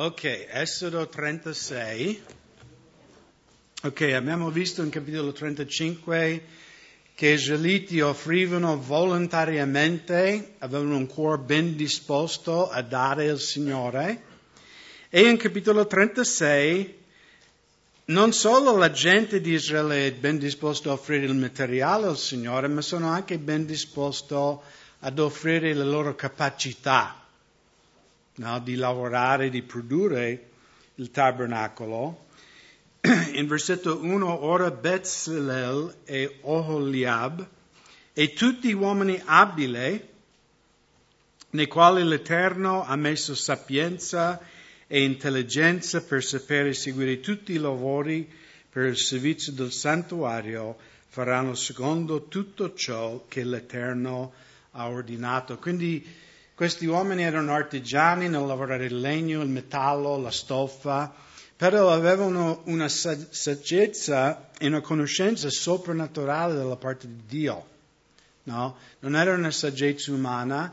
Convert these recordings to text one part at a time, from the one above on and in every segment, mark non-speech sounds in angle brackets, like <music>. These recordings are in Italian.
Ok, Esodo 36. Ok, abbiamo visto in capitolo 35 che i israeliti offrivano volontariamente, avevano un cuore ben disposto a dare al Signore. E in capitolo 36 non solo la gente di Israele è ben disposta a offrire il materiale al Signore, ma sono anche ben disposti ad offrire le loro capacità no, di lavorare, di produrre il tabernacolo. <clears throat> In versetto 1, ora Bezalel e Oholiab e tutti uomini abili, nei quali l'Eterno ha messo sapienza e intelligenza per sapere seguire tutti i lavori per il servizio del santuario, faranno secondo tutto ciò che l'Eterno ha ordinato. Quindi questi uomini erano artigiani nel lavorare il legno, il metallo, la stoffa, però avevano una saggezza e una conoscenza soprannaturale dalla parte di Dio. No? Non era una saggezza umana,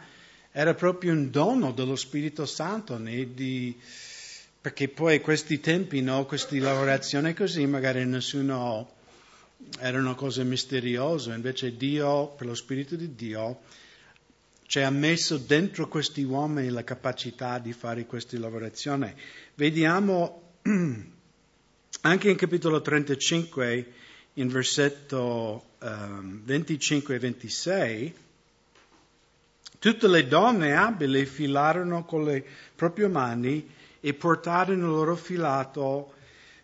era proprio un dono dello Spirito Santo, di, perché poi questi tempi, no, queste lavorazioni così, magari nessuno erano cose misteriose, invece Dio, per lo Spirito di Dio, ci ha messo dentro questi uomini la capacità di fare queste lavorazioni. Vediamo <clears throat> anche in capitolo 35, in versetto um, 25 e 26, tutte le donne abili filarono con le proprie mani e portarono il loro filato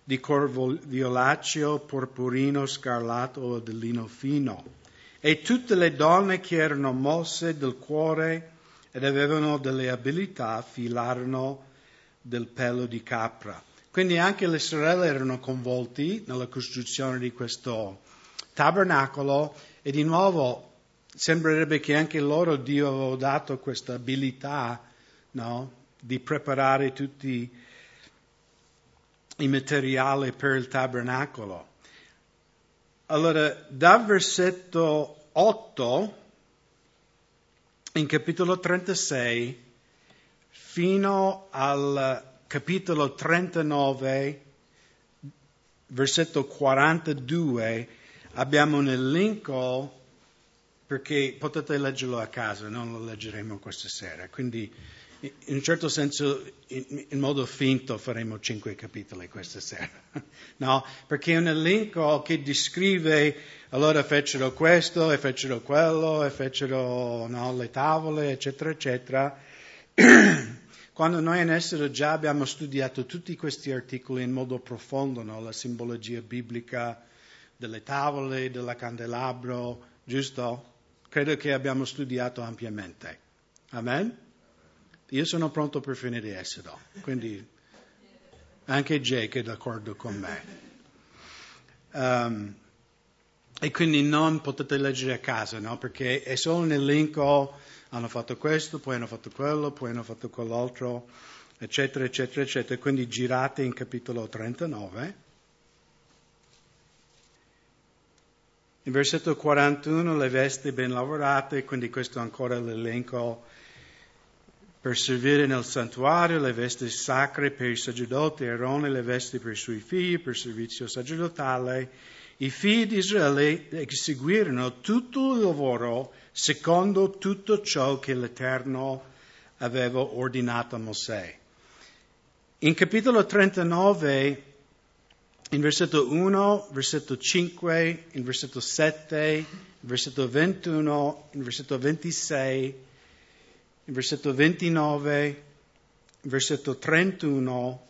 di cor violaceo, purpurino, scarlatto o di lino fino e tutte le donne che erano mosse del cuore ed avevano delle abilità filarono del pelo di capra. Quindi anche le sorelle erano coinvolte nella costruzione di questo tabernacolo e di nuovo sembrerebbe che anche loro Dio aveva dato questa abilità no? di preparare tutti i materiali per il tabernacolo. Allora, dal versetto 8 in capitolo 36 fino al capitolo 39, versetto 42, abbiamo un elenco perché potete leggerlo a casa, non lo leggeremo questa sera. Quindi in un certo senso, in, modo finto, faremo cinque capitoli questa sera. <laughs> No? Perché è un elenco che descrive, allora fecero questo, e fecero quello, e fecero no, le tavole, eccetera, eccetera. <clears throat> Quando noi in essere già abbiamo studiato tutti questi articoli in modo profondo, no? la simbologia biblica delle tavole, della candelabro, giusto? Credo che abbiamo studiato ampiamente. Amen? Io sono pronto per finire Esodo, quindi anche Jake è d'accordo con me. Um, e quindi non potete leggere a casa, no? Perché è solo un elenco, hanno fatto questo, poi hanno fatto quello, poi hanno fatto quell'altro, eccetera, eccetera, eccetera. Quindi girate in capitolo 39. In versetto 41 le vesti ben lavorate, quindi questo è ancora l'elenco per servire nel santuario, le vesti sacre per i sacerdoti, Aarone le vesti per i suoi figli, per servizio sacerdotale. I figli di Israele eseguirono tutto il lavoro secondo tutto ciò che l'Eterno aveva ordinato a Mosè. In capitolo 39, in versetto 1, versetto 5, in versetto 7, in versetto 21, in versetto 26, in versetto 29, in versetto 31,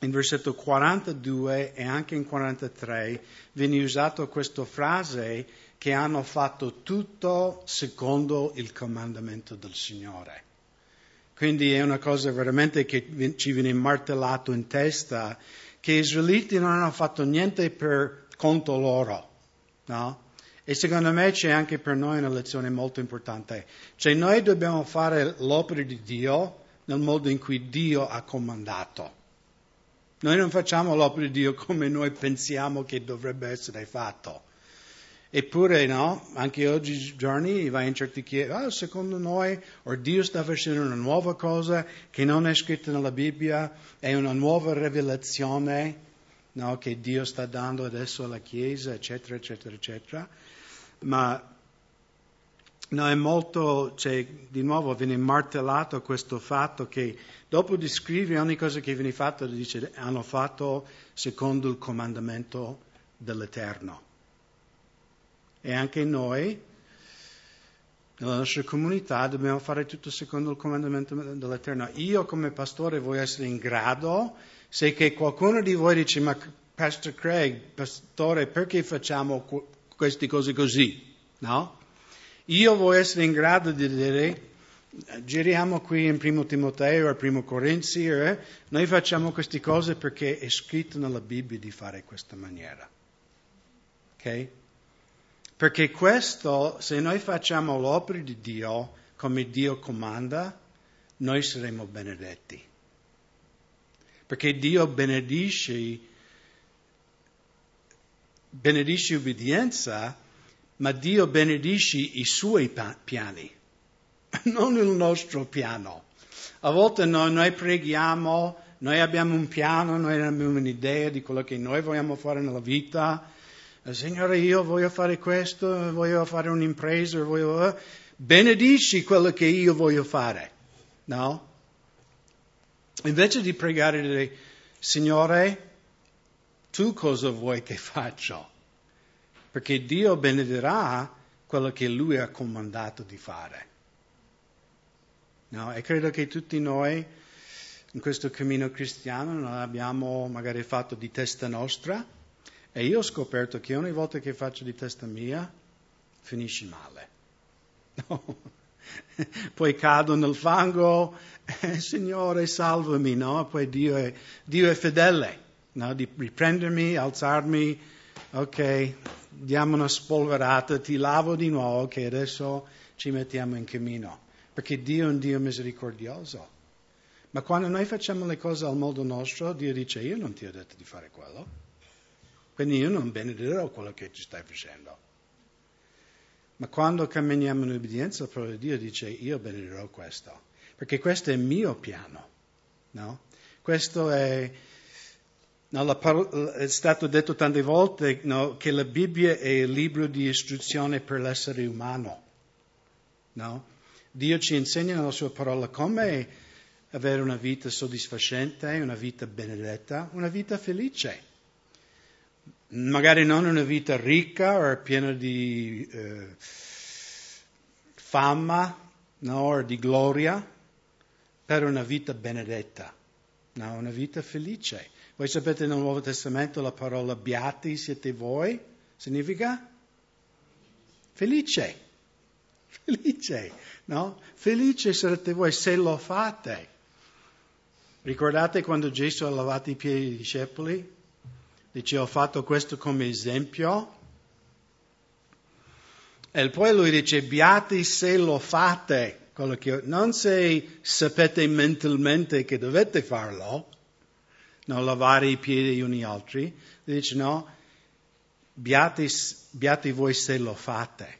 in versetto 42 e anche in 43 viene usata questa frase che hanno fatto tutto secondo il comandamento del Signore. Quindi è una cosa veramente che ci viene martellato in testa, che gli israeliti non hanno fatto niente per conto loro, no? E secondo me c'è anche per noi una lezione molto importante. Cioè noi dobbiamo fare l'opera di Dio nel modo in cui Dio ha comandato. Noi non facciamo l'opera di Dio come noi pensiamo che dovrebbe essere fatto. Eppure no, anche oggi giorni vai in certi chiese, ah, secondo noi, o Dio sta facendo una nuova cosa che non è scritta nella Bibbia, è una nuova rivelazione no, che Dio sta dando adesso alla Chiesa, eccetera, eccetera, eccetera. Ma no, è molto, cioè, di nuovo viene martellato questo fatto che dopo descrive ogni cosa che viene fatta, dice, hanno fatto secondo il comandamento dell'Eterno. E anche noi, nella nostra comunità, dobbiamo fare tutto secondo il comandamento dell'Eterno. Io come pastore voglio essere in grado, se che qualcuno di voi dice, ma Pastor Craig, pastore, perché facciamo queste cose così? No? Io voglio essere in grado di dire, giriamo qui in primo Timoteo o primo Corinzi, eh? noi facciamo queste cose perché è scritto nella Bibbia di fare questa maniera. Ok? Perché questo, se noi facciamo l'opera di Dio come Dio comanda, noi saremo benedetti. Perché Dio benedisce, benedisce ubbidienza, ma Dio benedisce i suoi piani, <laughs> non il nostro piano. A volte noi, noi preghiamo, noi abbiamo un piano, noi abbiamo un'idea di quello che noi vogliamo fare nella vita, eh, Signore, io voglio fare questo, voglio fare un'impresa, voglio... Eh, benedici quello che io voglio fare. No? Invece di pregare, Signore, tu cosa vuoi che faccia? Perché Dio benedirà quello che Lui ha comandato di fare. No? E credo che tutti noi in questo cammino cristiano non abbiamo magari fatto di testa nostra, e io ho scoperto che ogni volta che faccio di testa mia, finisce male. No. <laughs> Poi cado nel fango, eh, Signore salvami, no? Poi Dio è, Dio è fedele, no? Di riprendermi, alzarmi, ok, diamo una spolverata, ti lavo di nuovo, che adesso ci mettiamo in cammino. Perché Dio è un Dio misericordioso. Ma quando noi facciamo le cose al modo nostro, Dio dice, io non ti ho detto di fare quello. Quindi io non benedirò quello che ci stai facendo. Ma quando camminiamo in obbedienza, proprio Dio dice io benedirò questo, perché questo è il mio piano. No? Questo è, no, parola, è stato detto tante volte no, che la Bibbia è il libro di istruzione per l'essere umano. No? Dio ci insegna nella sua parola come avere una vita soddisfacente, una vita benedetta, una vita felice magari non una vita ricca o piena di eh, fama o di gloria, per una vita benedetta, una vita felice. Voi sapete nel Nuovo Testamento la parola beati siete voi, significa felice, felice, no? Felice sarete voi se lo fate. Ricordate quando Gesù ha lavato i piedi dei discepoli? Dice, ho fatto questo come esempio. E poi lui dice, beati se lo fate, che, non se sapete mentalmente che dovete farlo, no, lavare i piedi gli uni altri. Dice, no, beati, beati voi se lo fate.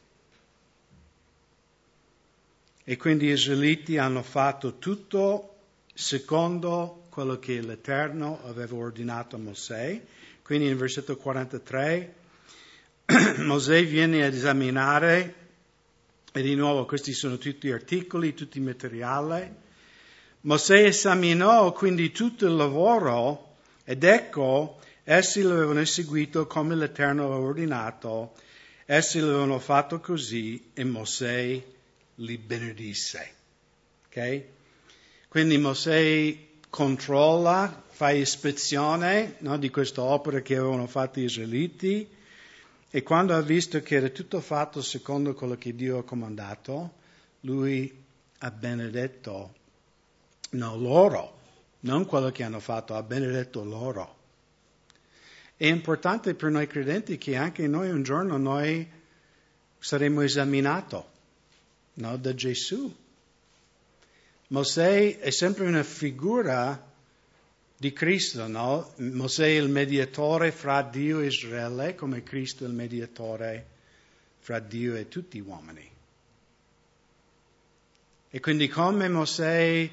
E quindi gli israeliti hanno fatto tutto secondo quello che l'Eterno aveva ordinato a Mosè quindi in versetto 43 <clears throat> Mosè viene ad esaminare, e di nuovo questi sono tutti articoli, tutti materiali. Mosè esaminò quindi tutto il lavoro ed ecco, essi l'avevano eseguito come l'Eterno aveva ordinato, essi l'avevano fatto così e Mosè li benedisse. Okay? Quindi Mosè controlla fa ispezione no, di questa opera che avevano fatto gli israeliti e quando ha visto che era tutto fatto secondo quello che Dio ha comandato, lui ha benedetto no, loro, non quello che hanno fatto, ha benedetto loro. È importante per noi credenti che anche noi un giorno noi saremo esaminati no, da Gesù. Mosè è sempre una figura di Cristo, no? Mosè è il mediatore fra Dio e Israele, come Cristo è il mediatore fra Dio e tutti gli uomini. E quindi come Mosè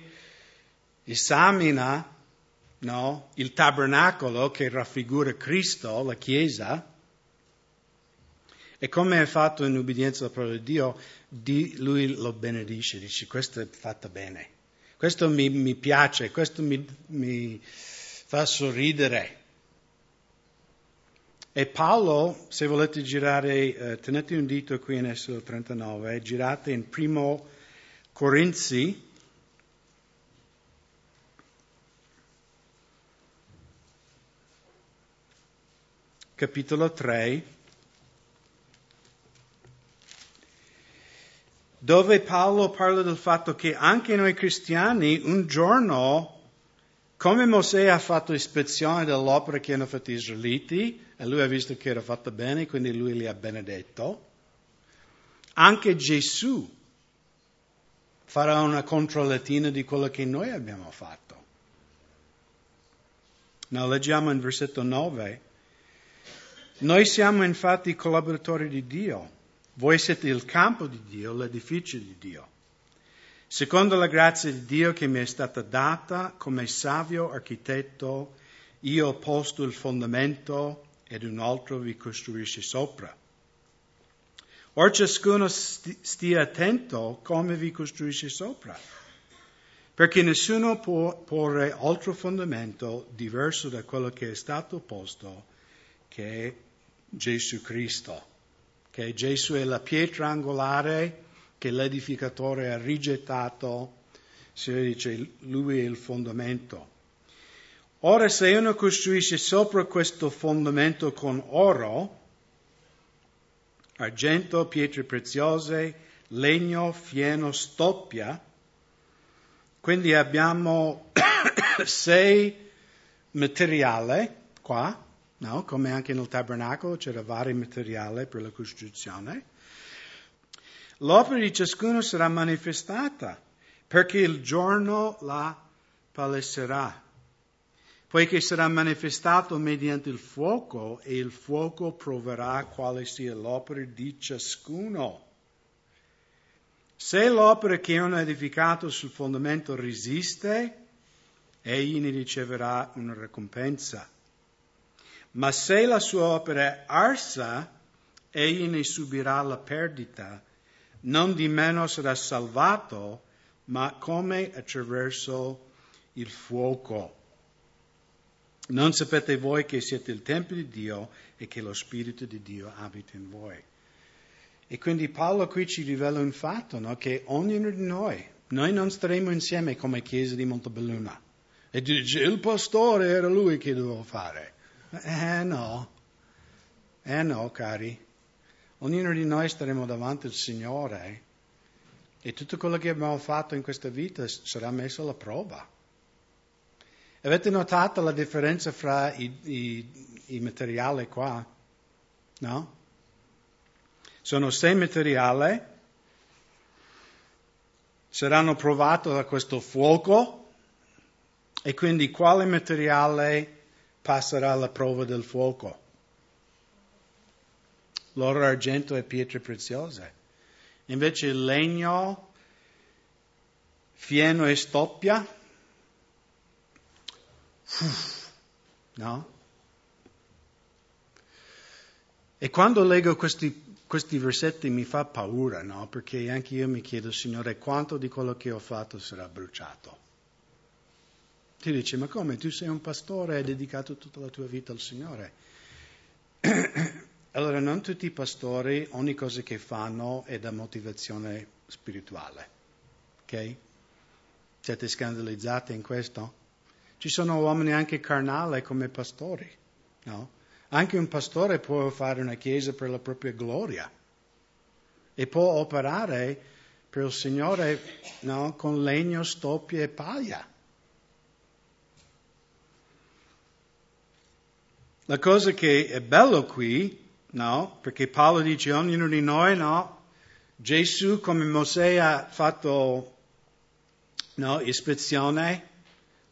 esamina no, il tabernacolo che raffigura Cristo, la Chiesa, e come è fatto in ubbidienza alla parola di Dio, di, lui lo benedice, dice questo è fatto bene, questo mi, mi piace, questo mi, mi fa sorridere. E Paolo, se volete girare, eh, tenete un dito qui in Esodo 39, girate in primo Corinzi, capitolo 3, dove Paolo parla del fatto che anche noi cristiani un giorno, come Mosè ha fatto ispezione dell'opera che hanno fatto gli israeliti, e lui ha visto che era fatta bene, quindi lui li ha benedetto, anche Gesù farà una controllatina di quello che noi abbiamo fatto. No, leggiamo in versetto 9. Noi siamo infatti collaboratori di Dio. Voi siete il campo di Dio, l'edificio di Dio. Secondo la grazia di Dio che mi è stata data come savio architetto, io ho posto il fondamento ed un altro vi costruisce sopra. Or ciascuno stia attento come vi costruisce sopra, perché nessuno può porre altro fondamento diverso da quello che è stato posto, che Gesù Cristo, che Gesù è la pietra angolare che l'edificatore ha rigettato, si dice lui è il fondamento. Ora se uno costruisce sopra questo fondamento con oro, argento, pietre preziose, legno, fieno, stoppia, quindi abbiamo <coughs> sei materiali qua, no? come anche nel tabernacolo c'era vari materiali per la costruzione. L'opera di ciascuno sarà manifestata perché il giorno la paleserà, poiché sarà manifestato mediante il fuoco e il fuoco proverà quale sia l'opera di ciascuno. Se l'opera che uno ha edificato sul fondamento resiste, egli ne riceverà una ricompensa. Ma se la sua opera è arsa, egli ne subirà la perdita. Non di meno sarà salvato, ma come attraverso il fuoco. Non sapete voi che siete il Tempio di Dio e che lo Spirito di Dio abita in voi. E quindi Paolo qui ci rivela un fatto, no? che ognuno di noi, noi non staremo insieme come Chiesa di Montebelluna. E dice, il pastore era lui che doveva fare. Eh no, eh no, cari. Ognuno di noi staremo davanti al Signore e tutto quello che abbiamo fatto in questa vita sarà messo alla prova. Avete notato la differenza fra i, i, i materiali qua? No? Sono sei materiali, saranno provati da questo fuoco e quindi quale materiale passerà la prova del fuoco. L'oro, argento e pietre preziose. Invece il legno, fieno e stoppia, no? E quando leggo questi, questi versetti mi fa paura, no? Perché anche io mi chiedo, Signore, quanto di quello che ho fatto sarà bruciato? Ti dice, ma come? Tu sei un pastore e hai dedicato tutta la tua vita al Signore. <clears throat> allora, non tutti i pastori, ogni cosa che fanno è da motivazione spirituale. Ok? Siete scandalizzati in questo? Ci sono uomini anche carnali come pastori, no? Anche un pastore può fare una chiesa per la propria gloria e può operare per il Signore no? con legno, stoppie e paglia. La cosa che è bello qui, no? Perché Paolo dice ognuno di noi, no? Gesù come Mosè ha fatto no, ispezione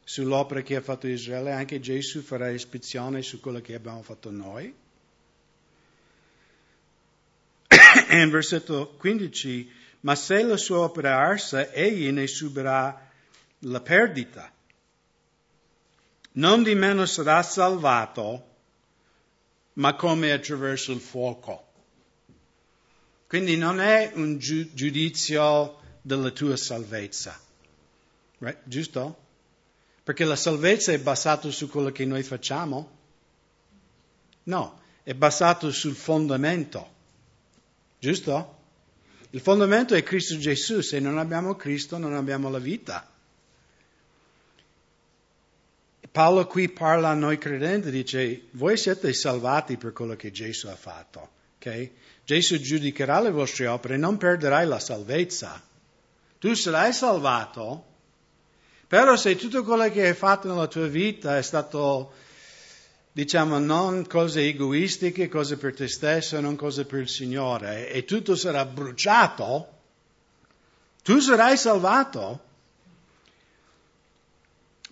sull'opera che ha fatto Israele, anche Gesù farà ispezione su quello che abbiamo fatto noi. E <coughs> in versetto 15, ma se la sua opera arsa, egli ne subirà la perdita. Non di meno sarà salvato, ma come attraverso il fuoco. Quindi non è un giudizio della tua salvezza. Right? Giusto? Perché la salvezza è basata su quello che noi facciamo? No, è basato sul fondamento. Giusto? Il fondamento è Cristo Gesù. Se non abbiamo Cristo non abbiamo la vita. Paolo qui parla a noi credenti, dice, voi siete salvati per quello che Gesù ha fatto. Okay? Gesù giudicherà le vostre opere, non perderai la salvezza. Tu sarai salvato, però se tutto quello che hai fatto nella tua vita è stato, diciamo, non cose egoistiche, cose per te stesso, non cose per il Signore, e tutto sarà bruciato, tu sarai salvato.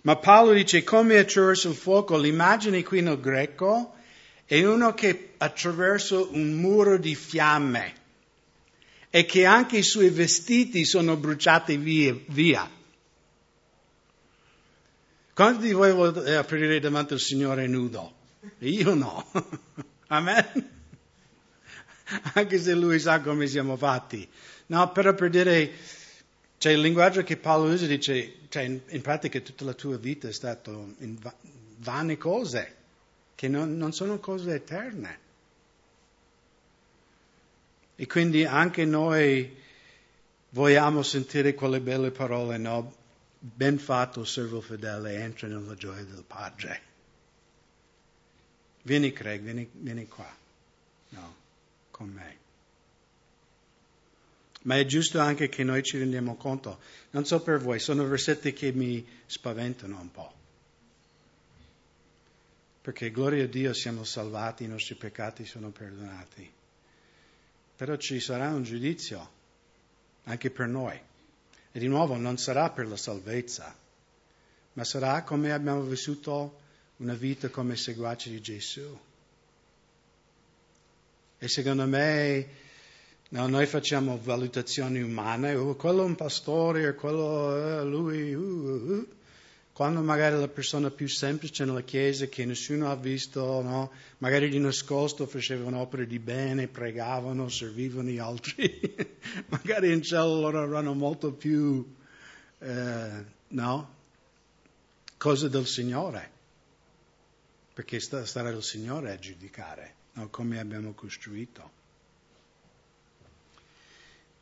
Ma Paolo dice come attraverso il fuoco, l'immagine qui nel greco è uno che attraverso un muro di fiamme e che anche i suoi vestiti sono bruciati via. via. Quanti di voi volete aprire davanti al Signore nudo? Io no. <laughs> Amen. Anche se Lui sa come siamo fatti. No, però per dire cioè il linguaggio che Paolo usa dice, cioè in, in pratica tutta la tua vita è stato in va- vane cose, che non, non sono cose eterne. E quindi anche noi vogliamo sentire quelle belle parole, no? Ben fatto, servo fedele, entra nella gioia del Padre. Vieni Craig, vieni, vieni qua. No, con me. Ma è giusto anche che noi ci rendiamo conto. Non so per voi, sono versetti che mi spaventano un po'. Perché gloria a Dio siamo salvati, i nostri peccati sono perdonati. Però ci sarà un giudizio anche per noi. E di nuovo non sarà per la salvezza, ma sarà come abbiamo vissuto una vita come seguaci di Gesù. E secondo me No, noi facciamo valutazioni umane, oh, quello è un pastore, quello eh, lui, uh, uh, uh. quando magari la persona più semplice nella chiesa che nessuno ha visto, no? magari di nascosto facevano opere di bene, pregavano, servivano gli altri, <laughs> magari in cielo loro erano molto più, eh, no? Cose del Signore, perché sarà il Signore a giudicare no? come abbiamo costruito.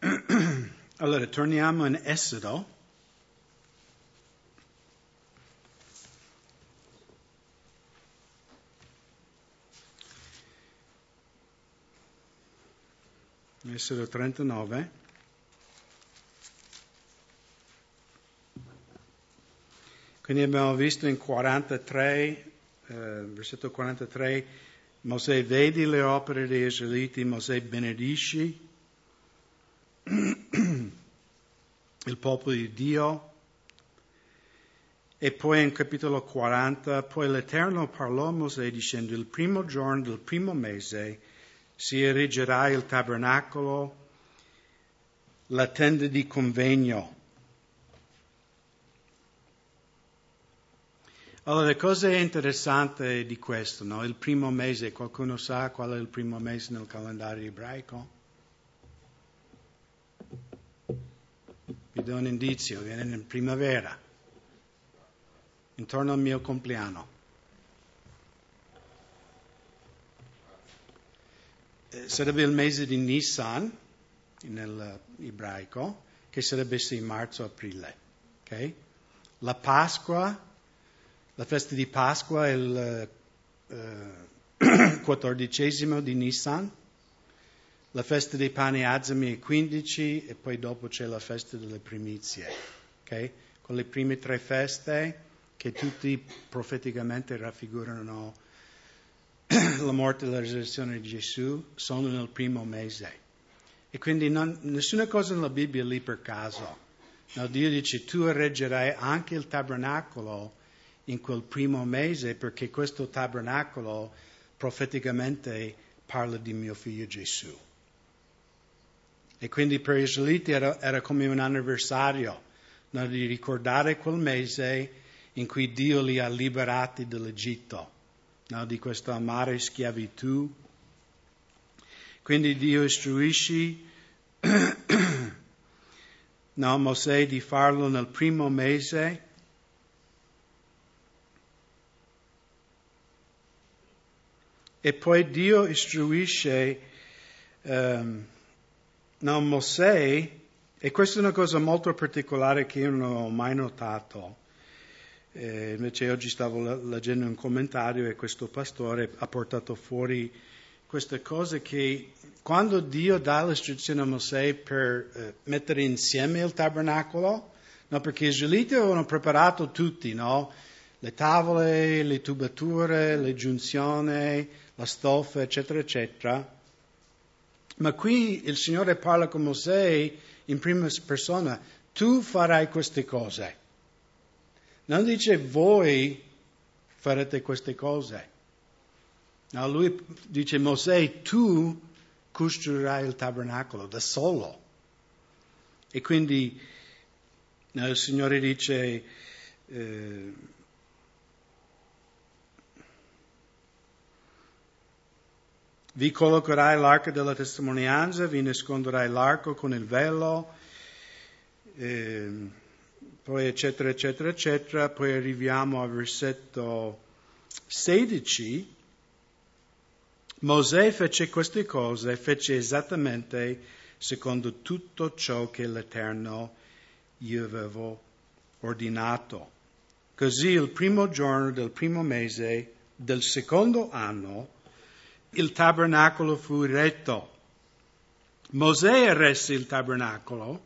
<clears throat> allora, torniamo in Esodo. Esodo 39. Quindi abbiamo visto in 43, eh, versetto 43, Mosè vedi le opere degli Israeliti, Mosè benedisci <clears throat> il popolo di Dio. E poi in capitolo 40, poi l'Eterno parlò a Mosè dicendo, il primo giorno del primo mese si erigerà il tabernacolo, la tenda di convegno. Allora, cosa interessante di questo, no? Il primo mese, qualcuno sa qual è il primo mese nel calendario ebraico? Vi do un indizio, viene in primavera, intorno al mio compleanno. Eh, sarebbe il mese di Nissan, nell'ebraico, che sarebbe sì marzo-aprile. Okay? La Pasqua, la festa di Pasqua è il eh, <coughs> quattordicesimo di Nissan la festa dei pani azimi è 15 e poi dopo c'è la festa delle primizie. Okay? Con le prime tre feste che tutti profeticamente raffigurano <clears throat> la morte e la risurrezione di Gesù sono nel primo mese. E quindi non, nessuna cosa nella Bibbia è lì per caso. No, Dio dice tu reggerai anche il tabernacolo in quel primo mese perché questo tabernacolo profeticamente parla di mio figlio Gesù. E quindi per gli israeliti era, era come un anniversario no, di ricordare quel mese in cui Dio li ha liberati dall'Egitto, no, di questa amare schiavitù. Quindi Dio istruisce <clears throat> no, Mosè di farlo nel primo mese. E poi Dio istruisce um, no, Mosè, e questa è una cosa molto particolare che io non ho mai notato. Eh, invece oggi stavo leggendo un commentario e questo pastore ha portato fuori queste cose che quando Dio dà l'istruzione a Mosè per eh, mettere insieme il tabernacolo, no, perché gli israeliti avevano preparato tutti, no? le tavole, le tubature, le giunzioni, la stoffa, eccetera, eccetera. Ma qui il Signore parla con Mosè in prima persona, tu farai queste cose. Non dice voi farete queste cose. No, lui dice Mosè, tu costruirai il tabernacolo da solo. E quindi il Signore dice, eh, vi collocherai l'arca della testimonianza, vi nasconderai l'arco con il velo, eh, poi eccetera, eccetera, eccetera. Poi arriviamo al versetto 16 Mosè fece queste cose, fece esattamente secondo tutto ciò che l'Eterno gli aveva ordinato. Così il primo giorno del primo mese del secondo anno il tabernacolo fu eretto. Mosè eresse il tabernacolo,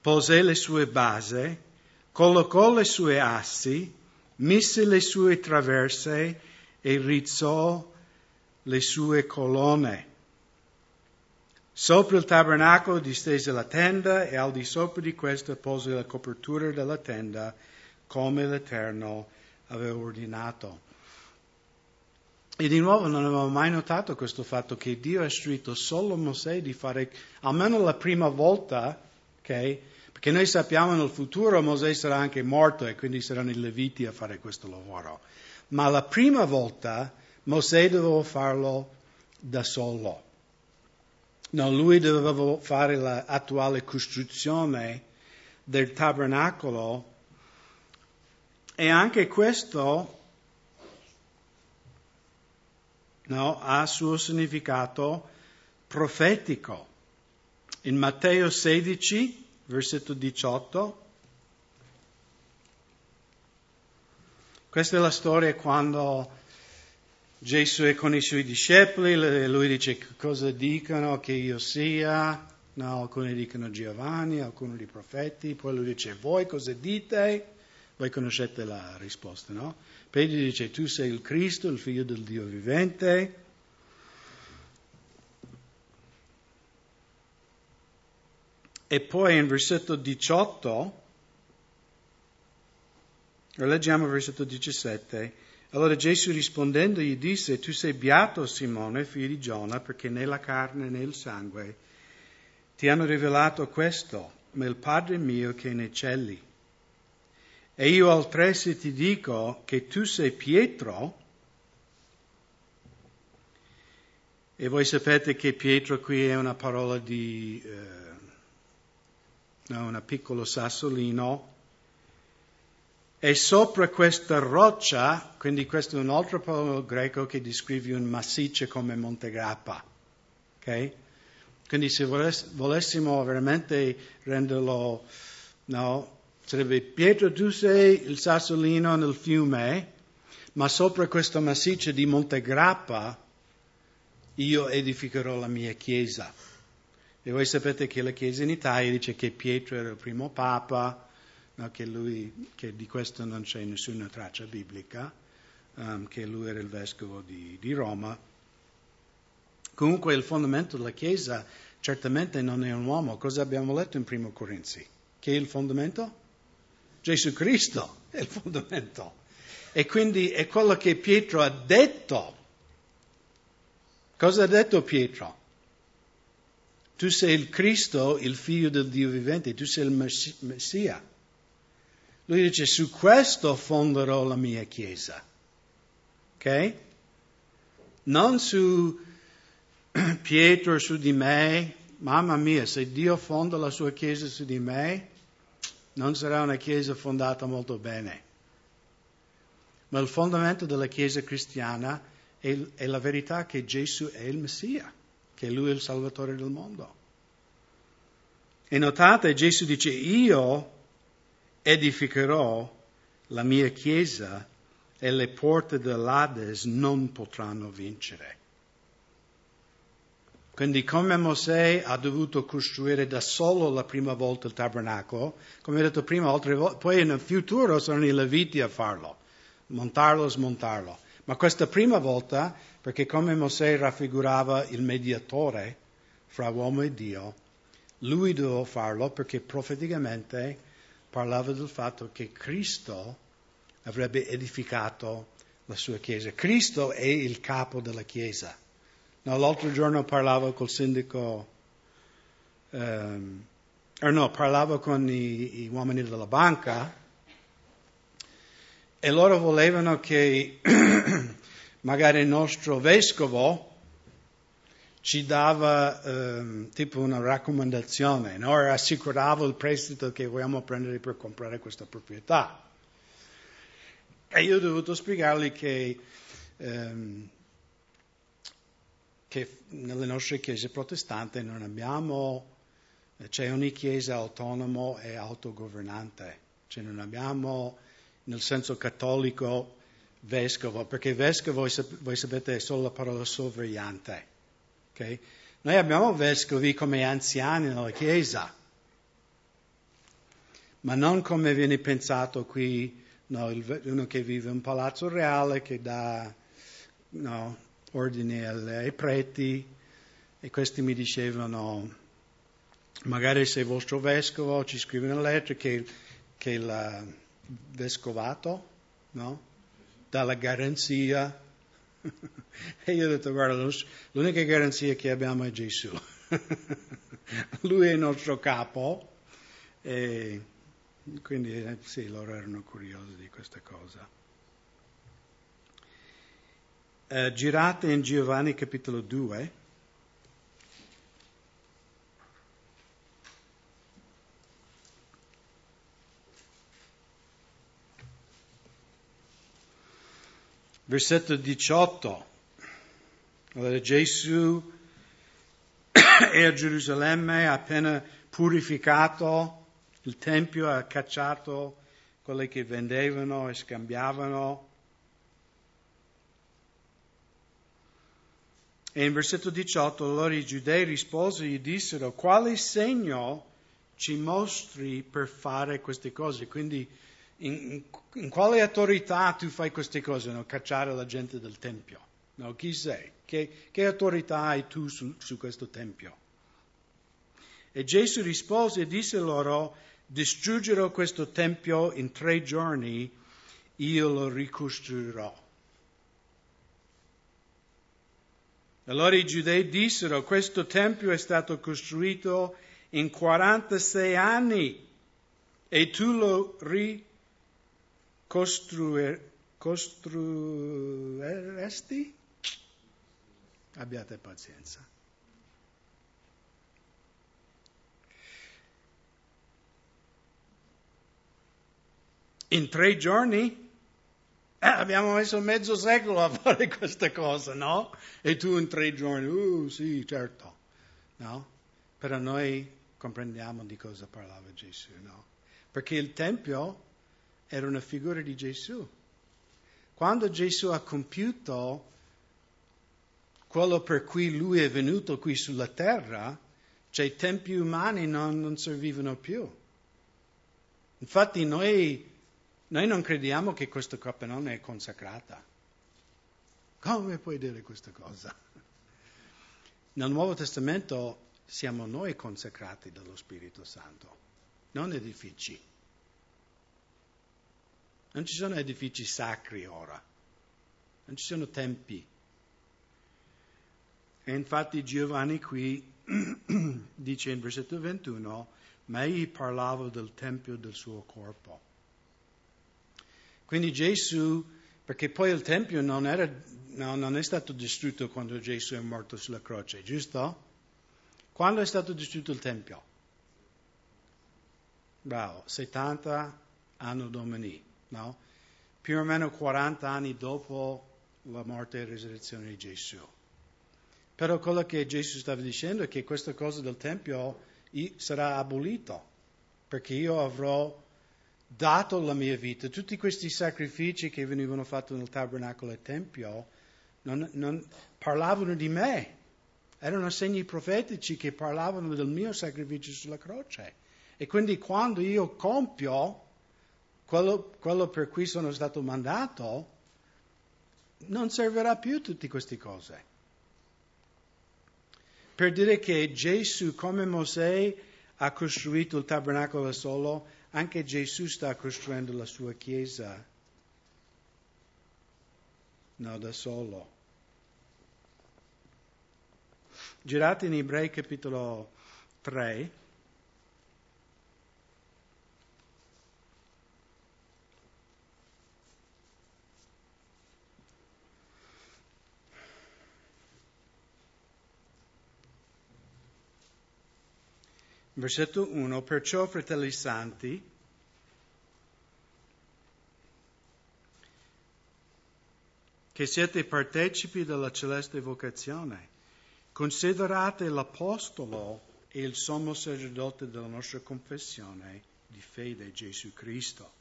pose le sue basi, collocò le sue assi, mise le sue traverse e rizzò le sue colonne. Sopra il tabernacolo distese la tenda e al di sopra di questa pose la copertura della tenda come l'Eterno aveva ordinato. E di nuovo non avevo mai notato questo fatto che Dio ha istruito solo Mosè di fare almeno la prima volta, ok? Perché noi sappiamo nel futuro Mosè sarà anche morto e quindi saranno i Leviti a fare questo lavoro. Ma la prima volta Mosè doveva farlo da solo. No, lui doveva fare l'attuale costruzione del tabernacolo e anche questo no, ha suo significato profetico. In Matteo 16, versetto 18, questa è la storia quando Gesù è con i suoi discepoli, lui dice cosa dicono che io sia, no, alcuni dicono Giovanni, alcuni di profeti, poi lui dice voi cosa dite? Voi conoscete la risposta, no? Pedro dice tu sei il Cristo, il figlio del Dio vivente. E poi in versetto 18, leggiamo il versetto 17, allora Gesù rispondendo gli disse, tu sei beato Simone, figlio di Giona, perché né la carne né il sangue ti hanno rivelato questo, ma il Padre mio che è nei cieli. E io altresì ti dico che tu sei Pietro, e voi sapete che Pietro qui è una parola di eh, un piccolo sassolino, e sopra questa roccia, quindi questo è un altro parola greco che descrive un massiccio come Monte Grappa. Okay? Quindi se volessimo veramente renderlo, no, sarebbe Pietro, tu sei il sassolino nel fiume, ma sopra questo massiccio di Monte Grappa io edificherò la mia chiesa. E voi sapete che la chiesa in Italia dice che Pietro era il primo papa, no, che, lui, che di questo non c'è nessuna traccia biblica, um, che lui era il vescovo di, di Roma. Comunque il fondamento della Chiesa certamente non è un uomo. Cosa abbiamo letto in Primo Corinzi? Che è il fondamento? Gesù Cristo è il fondamento. E quindi è quello che Pietro ha detto. Cosa ha detto Pietro? Tu sei il Cristo, il figlio del Dio vivente, tu sei il Messia. Lui dice, su questo fonderò la mia Chiesa. Ok? Non su <clears throat> Pietro, su di me. Mamma mia, se Dio fonda la sua Chiesa su di me, non sarà una Chiesa fondata molto bene. Ma il fondamento della Chiesa cristiana è, è la verità che Gesù è il Messia, che Lui è il Salvatore del mondo. E notate, Gesù dice, io edificherò la mia Chiesa e le porte dell'Ades non potranno vincere. Quindi come Mosè ha dovuto costruire da solo la prima volta il tabernacolo, come ho detto prima, volte, poi nel futuro saranno i Leviti a farlo, montarlo, smontarlo. Ma questa prima volta, perché come Mosè raffigurava il mediatore fra uomo e Dio, lui doveva farlo perché profeticamente parlava del fatto che Cristo avrebbe edificato la sua Chiesa. Cristo è il capo della Chiesa. No, l'altro giorno parlavo col sindaco, um, no, parlavo con i, gli uomini della banca e loro volevano che <clears throat> magari il nostro vescovo ci dava um, tipo una raccomandazione, no? assicurava il prestito che vogliamo prendere per comprare questa proprietà. E io ho dovuto spiegargli che, um, che nelle nostre chiese protestanti non abbiamo, c'è ogni chiesa autonoma e autogovernante, cioè non abbiamo nel senso cattolico vescovo, perché vescovo voi sapete è solo la parola sorvegliante Okay? Noi abbiamo vescovi come anziani nella Chiesa, ma non come viene pensato qui, no, uno che vive in un palazzo reale che dà no, ordini ai preti e questi mi dicevano magari se il vostro vescovo ci scrive una lettera che, che il vescovato no, dà la garanzia <laughs> e io ho detto, guarda, l'unica garanzia che abbiamo è Gesù. <laughs> Lui è il nostro capo. E quindi eh, sì, loro erano curiosi di questa cosa. Eh, girate in Giovanni capitolo 2. Versetto 18. Allora Gesù è a Gerusalemme, appena purificato il Tempio, ha cacciato quelli che vendevano e scambiavano. E in versetto 18 allora i giudei risposero e gli dissero quale segno ci mostri per fare queste cose? Quindi in, in, quale autorità tu fai queste cose, no? cacciare la gente del Tempio? No? Chi sei? Che, che autorità hai tu su, su questo Tempio? E Gesù rispose e disse loro, distruggerò questo Tempio in tre giorni, io lo ricostruirò. Allora i giudei dissero, questo Tempio è stato costruito in 46 anni e tu lo ricostruirai costruir, costruiresti? Abbiate pazienza. In tre giorni? Eh, abbiamo messo mezzo secolo a <laughs> fare questa cosa, no? E tu in tre giorni, uh, sì, certo, no? Però noi comprendiamo di cosa parlava Gesù, no? Perché il Tempio era una figura di Gesù. Quando Gesù ha compiuto quello per cui lui è venuto qui sulla terra, cioè i tempi umani non, non servivano più. Infatti noi, noi, non crediamo che questa non è consacrata. Come puoi dire questa cosa? Nel Nuovo Testamento siamo noi consacrati dallo Spirito Santo, non edifici. Non ci sono edifici sacri ora, non ci sono tempi. E infatti Giovanni qui <clears throat> dice in versetto 21, ma egli parlava del Tempio del suo corpo. Quindi Gesù, perché poi il Tempio non, era, no, non è stato distrutto quando Gesù è morto sulla croce, giusto? Quando è stato distrutto il Tempio? Bravo, 70 anni domini, no? Più o meno 40 anni dopo la morte e risurrezione di Gesù. Però quello che Gesù stava dicendo è che questa cosa del Tempio sarà abolito, perché io avrò dato la mia vita. Tutti questi sacrifici che venivano fatti nel tabernacolo e Tempio non, non parlavano di me, erano segni profetici che parlavano del mio sacrificio sulla croce. E quindi quando io compio quello, quello per cui sono stato mandato, non servirà più tutte queste cose per dire che Gesù, come Mosè ha costruito il tabernacolo solo, anche Gesù sta costruendo la sua Chiesa. No, da solo. Girate in Ebrei capitolo 3. Versetto 1. Perciò, fratelli santi, che siete partecipi della celeste vocazione, considerate l'Apostolo e il sommo sacerdote della nostra confessione di fede, Gesù Cristo,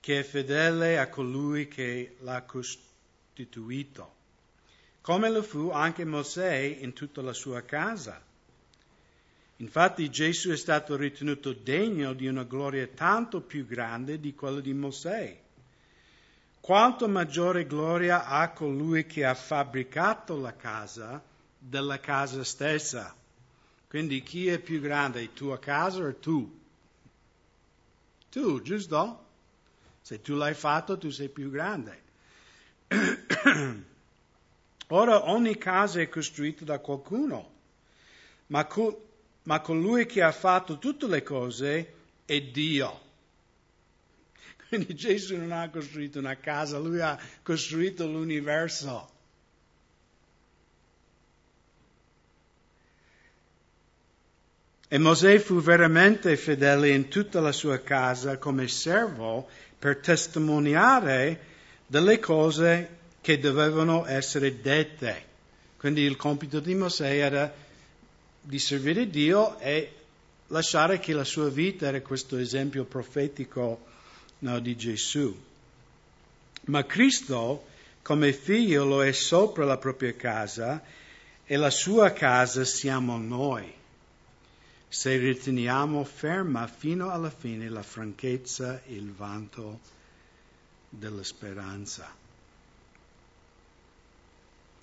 che è fedele a colui che l'ha costituito, come lo fu anche Mosè in tutta la sua casa Infatti Gesù è stato ritenuto degno di una gloria tanto più grande di quella di Mosè. Quanto maggiore gloria ha colui che ha fabbricato la casa della casa stessa. Quindi chi è più grande, tua casa o tu? Tu, giusto? Se tu l'hai fatto, tu sei più grande. <clears throat> Ora ogni casa è costruita da qualcuno, ma ma colui che ha fatto tutte le cose è Dio. Quindi Gesù non ha costruito una casa, lui ha costruito l'universo. E Mosè fu veramente fedele in tutta la sua casa come servo per testimoniare delle cose che dovevano essere dette. Quindi il compito di Mosè era di servire Dio e lasciare che la sua vita era questo esempio profetico no, di Gesù. Ma Cristo, come figlio, lo è sopra la propria casa e la sua casa siamo noi, se riteniamo ferma fino alla fine la franchezza e il vanto della speranza.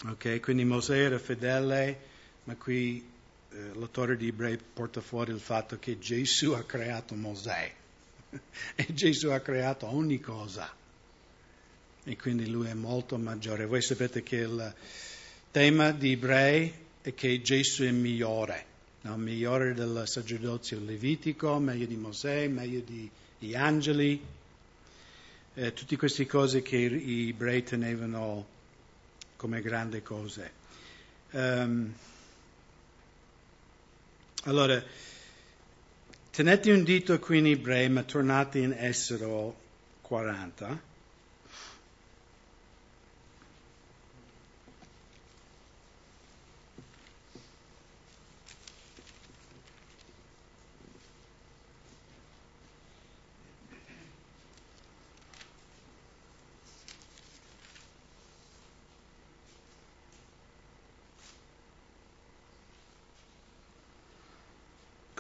Ok, quindi Mosè era fedele, ma qui eh, l'autore di Ebrei porta fuori il fatto che Gesù ha creato Mosè <laughs> e Gesù ha creato ogni cosa e quindi lui è molto maggiore. Voi sapete che il tema di Ebrei è che Gesù è migliore, no? migliore del sacerdozio levitico, meglio di Mosè, meglio di, di angeli, eh, tutte queste cose che gli ebrei tenevano come grandi cose. Um, allora, tenete un dito qui in ebrei, ma tornate in Essero 40.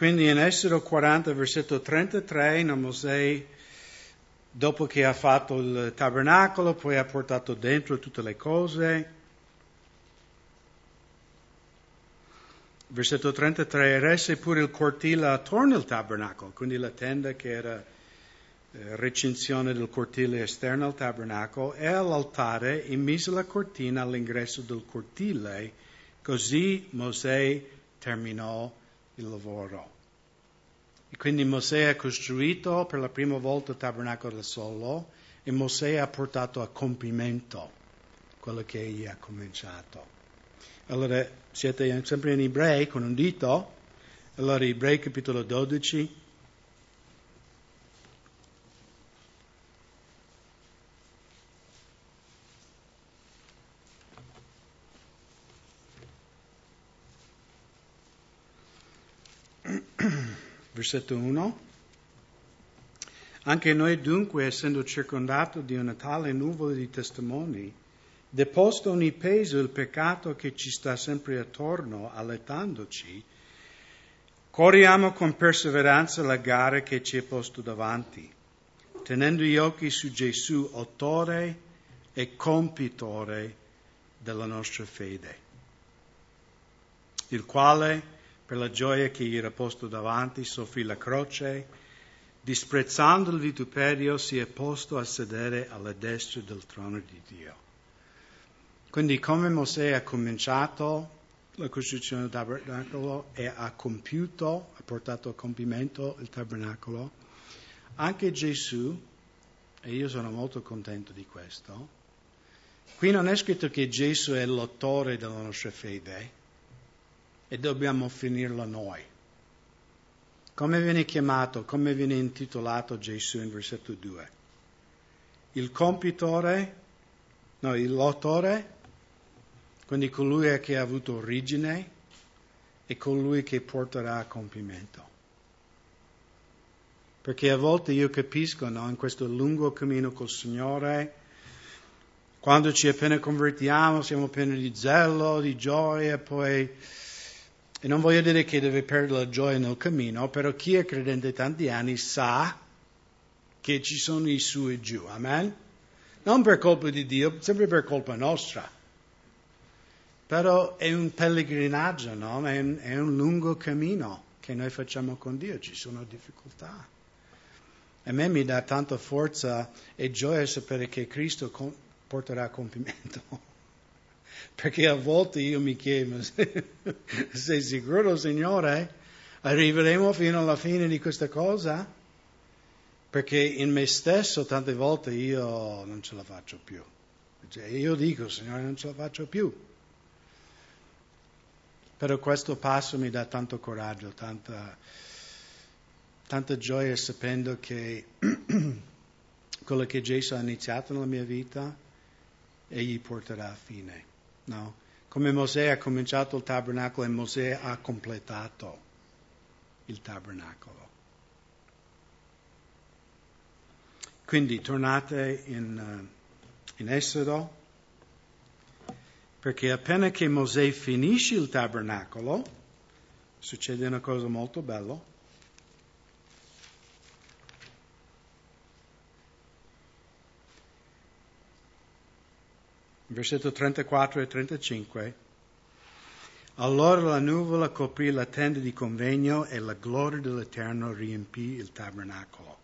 Quindi in Essero 40, versetto 33, Mosè, dopo che ha fatto il tabernacolo, poi ha portato dentro tutte le cose. Versetto 33, rese pure il cortile attorno al tabernacolo, quindi la tenda che era eh, recinzione del cortile esterno al tabernacolo, e all'altare e mise la cortina all'ingresso del cortile, così Mosè terminò il lavoro. E quindi Mosè ha costruito per la prima volta il tabernacolo da solo e Mosè ha portato a compimento quello che egli ha cominciato. Allora siete sempre in ebrei con un dito, allora ebrei capitolo 12. Versetto 1. Anche noi dunque, essendo circondato di una tale nuvola di testimoni, deposto ogni peso il peccato che ci sta sempre attorno, allettandoci, corriamo con perseveranza la gara che ci è posto davanti, tenendo gli occhi su Gesù, autore e compitore della nostra fede, il quale, per la gioia che gli era posto davanti, soffrì la croce, disprezzando il vituperio, si è posto a sedere alla destra del trono di Dio. Quindi come Mosè ha cominciato la costruzione del tabernacolo e ha compiuto, ha portato a compimento il tabernacolo, anche Gesù, e io sono molto contento di questo, qui non è scritto che Gesù è l'autore della nostra fede e dobbiamo finirla noi. Come viene chiamato, come viene intitolato Gesù in versetto 2? Il compitore, no, l'autore quindi colui che ha avuto origine e colui che porterà a compimento. Perché a volte io capisco, no, in questo lungo cammino col Signore, quando ci appena convertiamo siamo pieni di zelo, di gioia, poi... E non voglio dire che deve perdere la gioia nel cammino, però chi è credente tanti anni sa che ci sono i su e giù, amen? Non per colpa di Dio, sempre per colpa nostra. Però è un pellegrinaggio, no? è, un, è un lungo cammino che noi facciamo con Dio, ci sono difficoltà. A me mi dà tanta forza e gioia sapere che Cristo porterà a compimento. Perché a volte io mi chiedo, <laughs> sei sicuro Signore? Arriveremo fino alla fine di questa cosa? Perché in me stesso tante volte io non ce la faccio più. Cioè, io dico, Signore, non ce la faccio più. Però questo passo mi dà tanto coraggio, tanta, tanta gioia sapendo che <clears throat> quello che Gesù ha iniziato nella mia vita, egli porterà a fine. No? Come Mosè ha cominciato il tabernacolo e Mosè ha completato il tabernacolo. Quindi tornate in, uh, in Esodo perché appena che Mosè finisce il tabernacolo, succede una cosa molto bella. Versetto 34 e 35. Allora la nuvola coprì la tenda di convegno e la gloria dell'Eterno riempì il tabernacolo.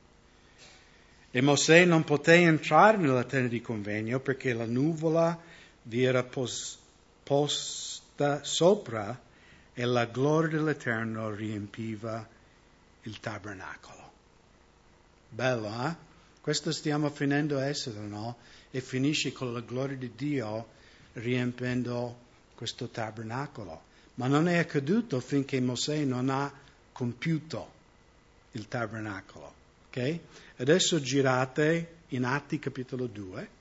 E Mosè non poté entrare nella tenda di convegno perché la nuvola vi era pos- posta sopra e la gloria dell'Eterno riempiva il tabernacolo. Bello, eh? Questo stiamo finendo a essere, no? E finisce con la gloria di Dio riempendo questo tabernacolo. Ma non è accaduto finché Mosè non ha compiuto il tabernacolo. Ok? Adesso girate in Atti capitolo 2.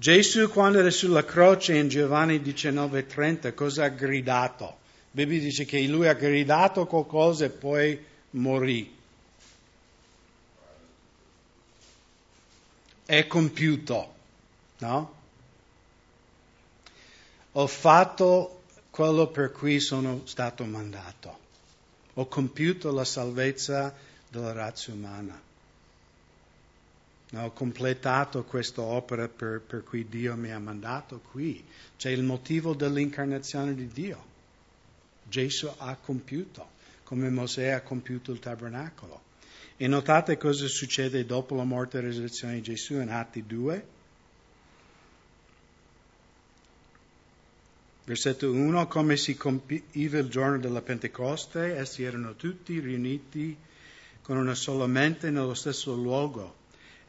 Gesù quando era sulla croce in Giovanni 19:30 cosa ha gridato? La Bibbia dice che lui ha gridato qualcosa e poi morì. È compiuto, no? Ho fatto quello per cui sono stato mandato. Ho compiuto la salvezza della razza umana ho completato questa opera per, per, cui Dio mi ha mandato qui. C'è il motivo dell'incarnazione di Dio. Gesù ha compiuto, come Mosè ha compiuto il tabernacolo. E notate cosa succede dopo la morte e resurrezione di Gesù in Atti 2? Versetto 1, come si compiva il giorno della Pentecoste, essi erano tutti riuniti con una sola mente nello stesso luogo.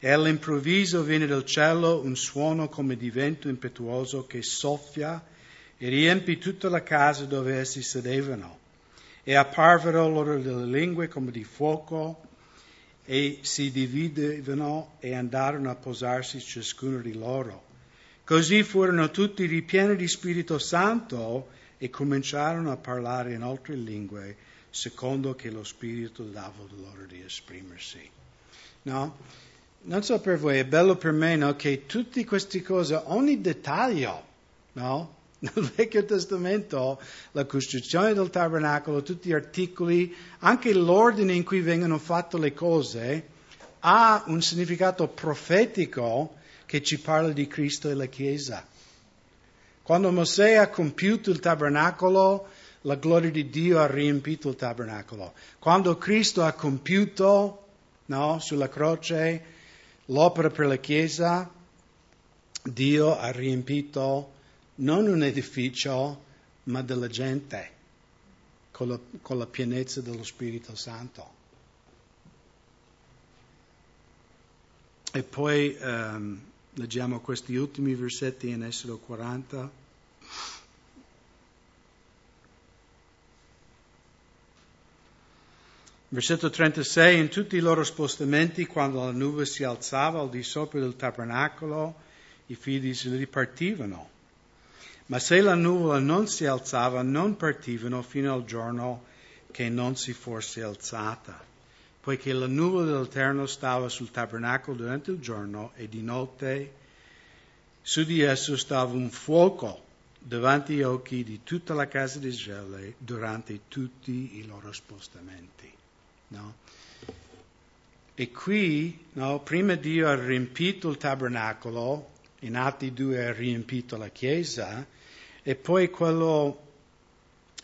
E all'improvviso viene dal cielo un suono come di vento impetuoso che soffia e riempì tutta la casa dove essi sedevano. E apparvero loro delle lingue come di fuoco e si dividevano e andarono a posarsi ciascuno di loro. Così furono tutti ripieni di Spirito Santo e cominciarono a parlare in altre lingue, secondo che lo Spirito dava loro di esprimersi. No? Non so per voi, è bello per me no? che tutte queste cose, ogni dettaglio, no? <laughs> nel Vecchio Testamento, la costruzione del tabernacolo, tutti gli articoli, anche l'ordine in cui vengono fatte le cose, ha un significato profetico che ci parla di Cristo e la Chiesa. Quando Mosè ha compiuto il tabernacolo, la gloria di Dio ha riempito il tabernacolo. Quando Cristo ha compiuto no, sulla croce l'opera per la Chiesa, Dio ha riempito non un edificio, ma della gente, con la, con la pienezza dello Spirito Santo. E poi um, leggiamo questi ultimi versetti in Esodo 40. Versetto 36, in tutti i loro spostamenti, quando la nube si alzava al di sopra del tabernacolo, i figli di Israele partivano ma se la nuvola non si alzava, non partivano fino al giorno che non si fosse alzata, poiché la nuvola dell'Eterno stava sul tabernacolo durante il giorno e di notte su di esso stava un fuoco davanti agli occhi di tutta la casa di Israele durante tutti i loro spostamenti. No? E qui, no, prima Dio ha riempito il tabernacolo in Atti 2 ha riempito la Chiesa, e poi quello,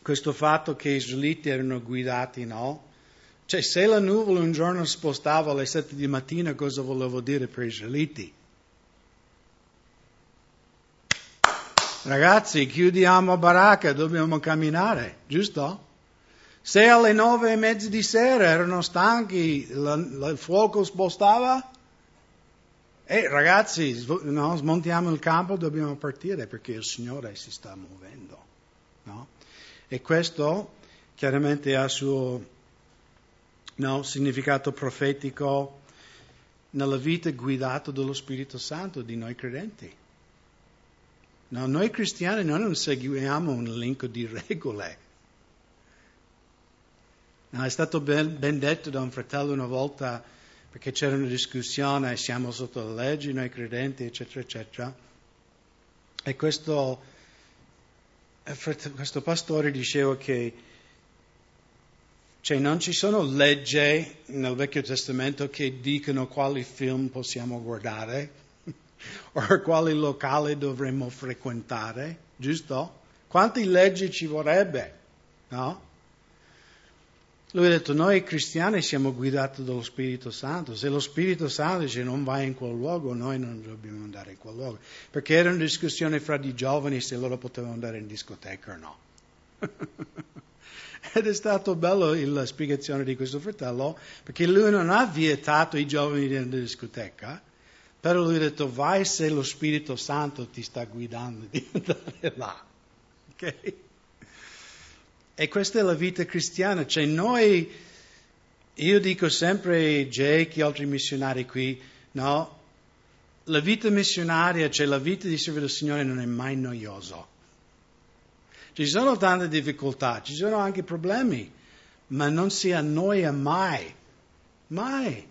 questo fatto che gli israeliti erano guidati, no? Cioè, se la nuvola un giorno spostava alle sette di mattina, cosa voleva dire per gli israeliti? Ragazzi, chiudiamo baracca, dobbiamo camminare, giusto? Se alle nove e mezza di sera erano stanchi, la, la, il fuoco spostava, e ragazzi, no, smontiamo il campo, dobbiamo partire perché il Signore si sta muovendo. No? E questo chiaramente ha il suo no, significato profetico nella vita guidata dallo Spirito Santo di noi credenti. No, noi cristiani non seguiamo un elenco di regole. No, è stato ben, ben detto da un fratello una volta perché c'era una discussione, siamo sotto le leggi, noi credenti, eccetera, eccetera. E questo, questo pastore diceva che cioè non ci sono leggi nel Vecchio Testamento che dicono quali film possiamo guardare <laughs> o quali locali dovremmo frequentare, giusto? Quante leggi ci vorrebbe, no? Lui ha detto, noi cristiani siamo guidati dallo Spirito Santo, se lo Spirito Santo dice non vai in quel luogo, noi non dobbiamo andare in quel luogo, perché era una discussione fra i giovani se loro potevano andare in discoteca o no. <laughs> Ed è stato bello la spiegazione di questo fratello, perché lui non ha vietato i giovani di andare in discoteca, però lui ha detto vai se lo Spirito Santo ti sta guidando di andare là. Okay? E questa è la vita cristiana. Cioè noi, io dico sempre, Jake e altri missionari qui, no? La vita missionaria, cioè la vita di servire il Signore non è mai noioso. Ci sono tante difficoltà, ci sono anche problemi, ma non si annoia mai. Mai.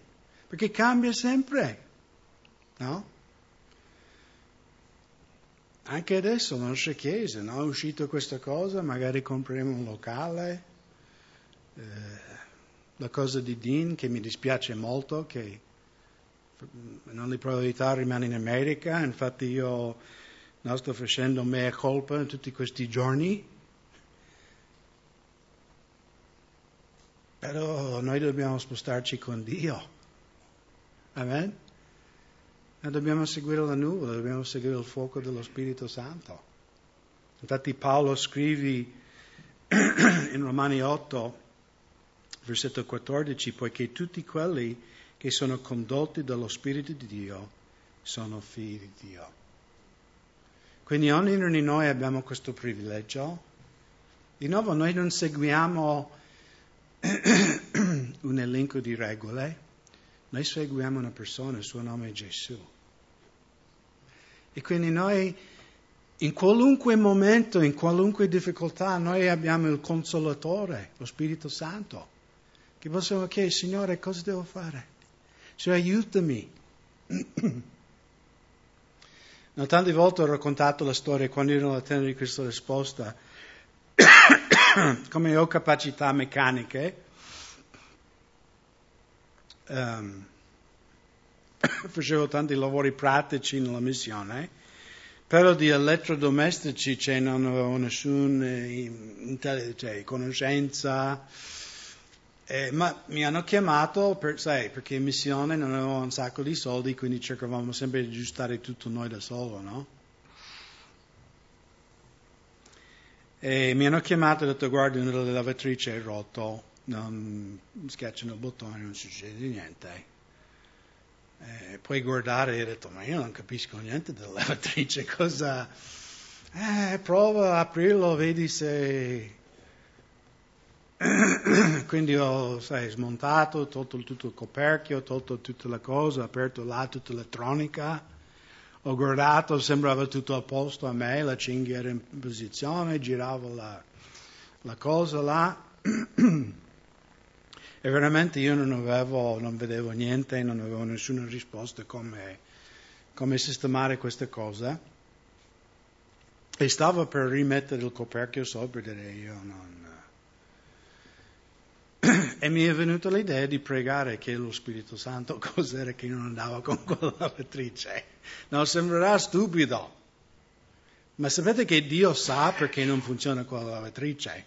Perché cambia sempre. No? Anche adesso la nostra Chiesa, no? è uscita questa cosa, magari compreremo un locale. Eh, la cosa di Dean che mi dispiace molto, che non di probabilità rimane in America, infatti io no, sto facendo mea colpa in tutti questi giorni. Però noi dobbiamo spostarci con Dio. Amen? E dobbiamo seguire la nuvola, dobbiamo seguire il fuoco dello Spirito Santo. Infatti Paolo scrive <clears throat> in Romani 8, versetto 14, poiché tutti quelli che sono condotti dallo Spirito di Dio sono figli di Dio. Quindi ognuno di noi abbiamo questo privilegio. Di nuovo, noi non seguiamo <clears throat> un elenco di regole, noi seguiamo una persona, il suo nome è Gesù. E quindi noi, in qualunque momento, in qualunque difficoltà, noi abbiamo il consolatore, lo Spirito Santo, che possiamo chiedere, Signore, cosa devo fare? Signore, aiutami. <clears throat> No, tante volte ho raccontato la storia quando ero nella tenda di Cristo risposta, <coughs> come ho capacità meccaniche, um, <coughs> facevo tanti lavori pratici nella missione, però di elettrodomestici cioè, non avevo nessuna eh, cioè, conoscenza, eh, ma mi hanno chiamato per, sai, perché in missione non avevo un sacco di soldi, quindi cercavamo sempre di aggiustare tutto noi da solo, no? E mi hanno chiamato e ho detto guarda una delle lavatrici è rotto, non schiacciano il bottone, non succede niente. Eh, puoi guardare e detto ma io non capisco niente della <laughs> lavatrice, cosa... Eh, prova a aprirlo, vedi se <coughs> quindi ho sai, smontato, tolto tutto il coperchio, tolto tutta la cosa, aperto là tutta l'elettronica, ho guardato, sembrava tutto a posto a me, la cinghia era in posizione, giravo la, la cosa là. E veramente io non avevo, non vedevo niente, non avevo nessuna risposta come, come sistemare queste cose. E stavo per rimettere il coperchio sopra e dire io non <clears throat> e mi è venuta l'idea di pregare che lo Spirito Santo <laughs> cos'era che non andava con quella lavatrice. No, sembrerà stupido, ma sapete che Dio sa perché non funziona quella lavatrice.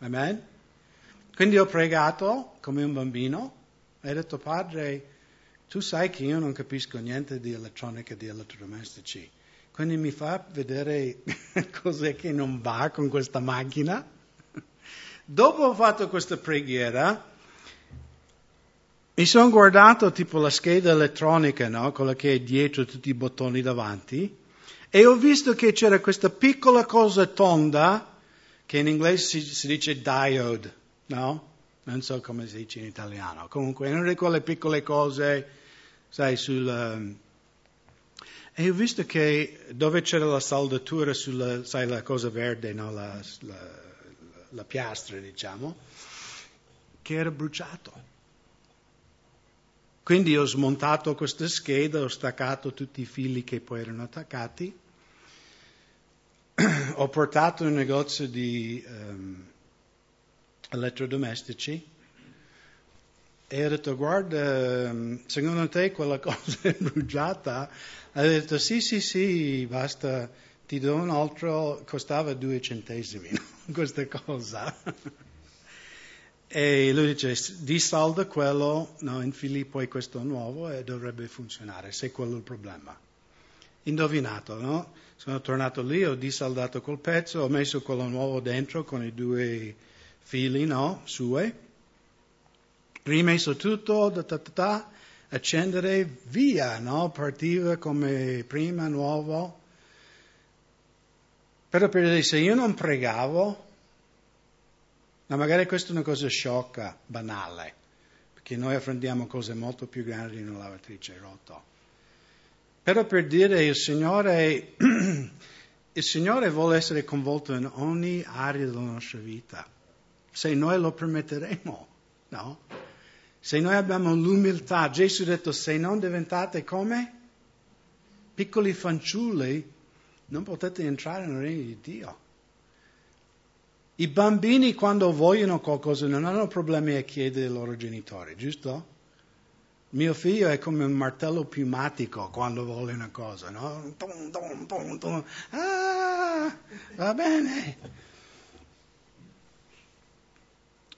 Amen? Quindi ho pregato come un bambino e ho detto, Padre, tu sai che io non capisco niente di elettronica, di elettrodomestici. Quindi mi fa vedere <laughs> cos'è che non va con questa macchina Dopo ho fatto questa preghiera, mi sono guardato tipo la scheda elettronica, no? quella che è dietro tutti i bottoni davanti, e ho visto che c'era questa piccola cosa tonda, che in inglese si, si dice diode, no? Non so come si dice in italiano. Comunque, una di quelle piccole cose, sai, sul... Um, e ho visto che dove c'era la saldatura sulla, sai, la cosa verde, no? La, la, la piastra, diciamo, che era bruciato. Quindi ho smontato questa scheda, ho staccato tutti i fili che poi erano attaccati, <clears throat> ho portato un negozio di um, elettrodomestici e ho detto guarda, ehm, secondo te quella <laughs> cosa è bruciata? Ha detto sì, sì, sì, basta, ti do un altro, costava due centesimi. <laughs> No? questa cosa. E lui dice, disalda quello, no, infili poi questo nuovo e dovrebbe funzionare, se quello è il problema. Indovinato, no? Sono tornato lì, ho disaldato quel pezzo, ho messo quello nuovo dentro con i due fili, no, sue, rimesso tutto, da, da, da, accendere, via, no? Partiva come prima, nuovo. Però per dire, se io non pregavo, ma magari questa è una cosa sciocca, banale, perché noi affrontiamo cose molto più grandi di una lavatrice rotta. Però per dire il Signore, <clears throat> il Signore vuole essere coinvolto in ogni area della nostra vita, se noi lo permetteremo, no? Se noi abbiamo l'umiltà, Gesù ha detto, se non diventate come piccoli fanciulli, non potete entrare nel regno di Dio. I bambini quando vogliono qualcosa non hanno problemi a chiedere ai loro genitori, giusto? Mio figlio è come un martello pneumatico quando vuole una cosa, no? Ah, va bene.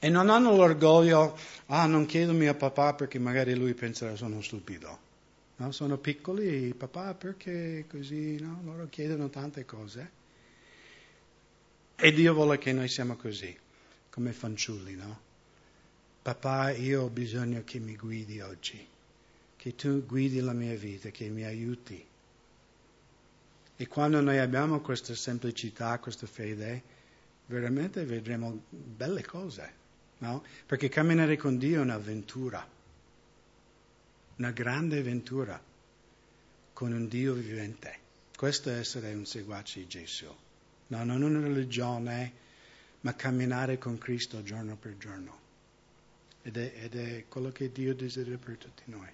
E non hanno l'orgoglio, ah, non chiedo mio papà perché magari lui penserà sono stupido. No? Sono piccoli, papà perché così, no? Loro chiedono tante cose. E Dio vuole che noi siamo così, come fanciulli, no? Papà, io ho bisogno che mi guidi oggi, che tu guidi la mia vita, che mi aiuti. E quando noi abbiamo questa semplicità, questa fede, veramente vedremo belle cose, no? Perché camminare con Dio è un'avventura, una grande avventura con un Dio vivente. Questo è essere un seguace di Gesù. No, non una religione, ma camminare con Cristo giorno per giorno. Ed è, ed è quello che Dio desidera per tutti noi.